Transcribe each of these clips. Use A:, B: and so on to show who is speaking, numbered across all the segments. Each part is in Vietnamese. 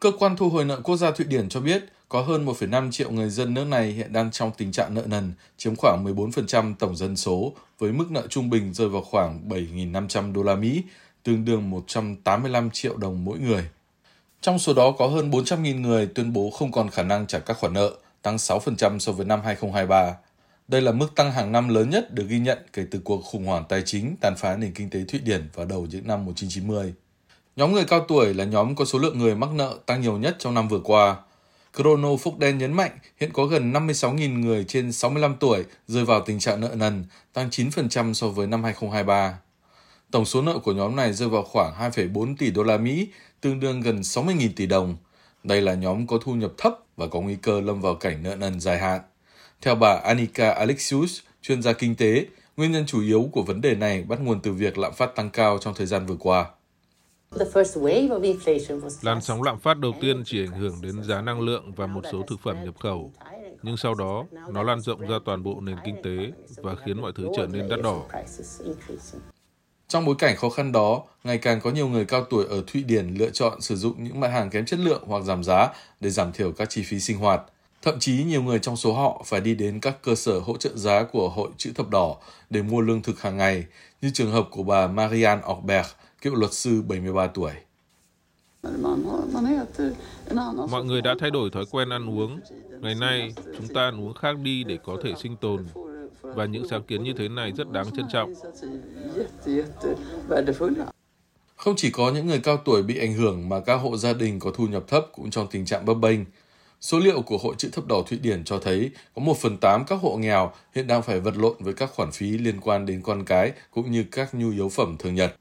A: Cơ quan thu hồi nợ quốc gia Thụy Điển cho biết có hơn 1,5 triệu người dân nước này hiện đang trong tình trạng nợ nần, chiếm khoảng 14% tổng dân số, với mức nợ trung bình rơi vào khoảng 7.500 đô la Mỹ, tương đương 185 triệu đồng mỗi người. Trong số đó có hơn 400.000 người tuyên bố không còn khả năng trả các khoản nợ, tăng 6% so với năm 2023. Đây là mức tăng hàng năm lớn nhất được ghi nhận kể từ cuộc khủng hoảng tài chính tàn phá nền kinh tế Thụy Điển vào đầu những năm 1990. Nhóm người cao tuổi là nhóm có số lượng người mắc nợ tăng nhiều nhất trong năm vừa qua. Chrono Phúc Đen nhấn mạnh hiện có gần 56.000 người trên 65 tuổi rơi vào tình trạng nợ nần, tăng 9% so với năm 2023. Tổng số nợ của nhóm này rơi vào khoảng 2,4 tỷ đô la Mỹ, tương đương gần 60.000 tỷ đồng. Đây là nhóm có thu nhập thấp và có nguy cơ lâm vào cảnh nợ nần dài hạn. Theo bà Anika Alexius, chuyên gia kinh tế, nguyên nhân chủ yếu của vấn đề này bắt nguồn từ việc lạm phát tăng cao trong thời gian vừa qua.
B: Làn sóng lạm phát đầu tiên chỉ ảnh hưởng đến giá năng lượng và một số thực phẩm nhập khẩu, nhưng sau đó nó lan rộng ra toàn bộ nền kinh tế và khiến mọi thứ trở nên đắt đỏ.
A: Trong bối cảnh khó khăn đó, ngày càng có nhiều người cao tuổi ở Thụy Điển lựa chọn sử dụng những mặt hàng kém chất lượng hoặc giảm giá để giảm thiểu các chi phí sinh hoạt. Thậm chí nhiều người trong số họ phải đi đến các cơ sở hỗ trợ giá của Hội chữ thập đỏ để mua lương thực hàng ngày, như trường hợp của bà Marianne Orberg, cựu luật sư 73 tuổi.
B: Mọi người đã thay đổi thói quen ăn uống. Ngày nay, chúng ta ăn uống khác đi để có thể sinh tồn. Và những sáng kiến như thế này rất đáng trân trọng.
A: Không chỉ có những người cao tuổi bị ảnh hưởng mà các hộ gia đình có thu nhập thấp cũng trong tình trạng bấp bênh. Số liệu của Hội chữ thập đỏ Thụy Điển cho thấy có 1 phần 8 các hộ nghèo hiện đang phải vật lộn với các khoản phí liên quan đến con cái cũng như các nhu yếu phẩm thường nhật.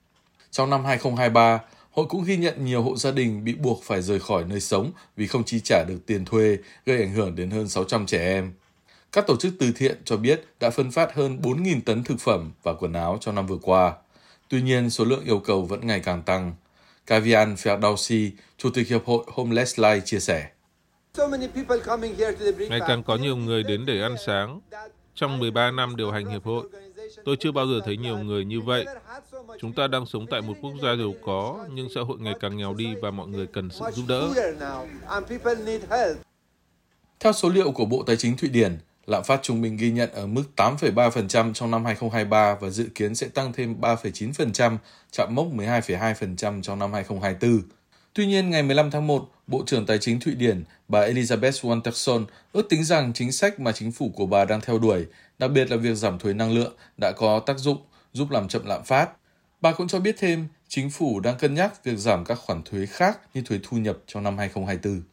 A: Trong năm 2023, hội cũng ghi nhận nhiều hộ gia đình bị buộc phải rời khỏi nơi sống vì không chi trả được tiền thuê, gây ảnh hưởng đến hơn 600 trẻ em. Các tổ chức từ thiện cho biết đã phân phát hơn 4.000 tấn thực phẩm và quần áo trong năm vừa qua. Tuy nhiên, số lượng yêu cầu vẫn ngày càng tăng. Kavian Ferdowsi, Chủ tịch Hiệp hội Homeless Life chia sẻ.
B: Ngày càng có nhiều người đến để ăn sáng. Trong 13 năm điều hành hiệp hội, tôi chưa bao giờ thấy nhiều người như vậy. Chúng ta đang sống tại một quốc gia giàu có, nhưng xã hội ngày càng nghèo đi và mọi người cần sự giúp đỡ.
A: Theo số liệu của Bộ Tài chính Thụy Điển, lạm phát trung bình ghi nhận ở mức 8,3% trong năm 2023 và dự kiến sẽ tăng thêm 3,9%, chạm mốc 12,2% trong năm 2024. Tuy nhiên, ngày 15 tháng 1, Bộ trưởng Tài chính Thụy Điển, bà Elizabeth Wanterson, ước tính rằng chính sách mà chính phủ của bà đang theo đuổi, đặc biệt là việc giảm thuế năng lượng, đã có tác dụng giúp làm chậm lạm phát. Bà cũng cho biết thêm, chính phủ đang cân nhắc việc giảm các khoản thuế khác như thuế thu nhập trong năm 2024.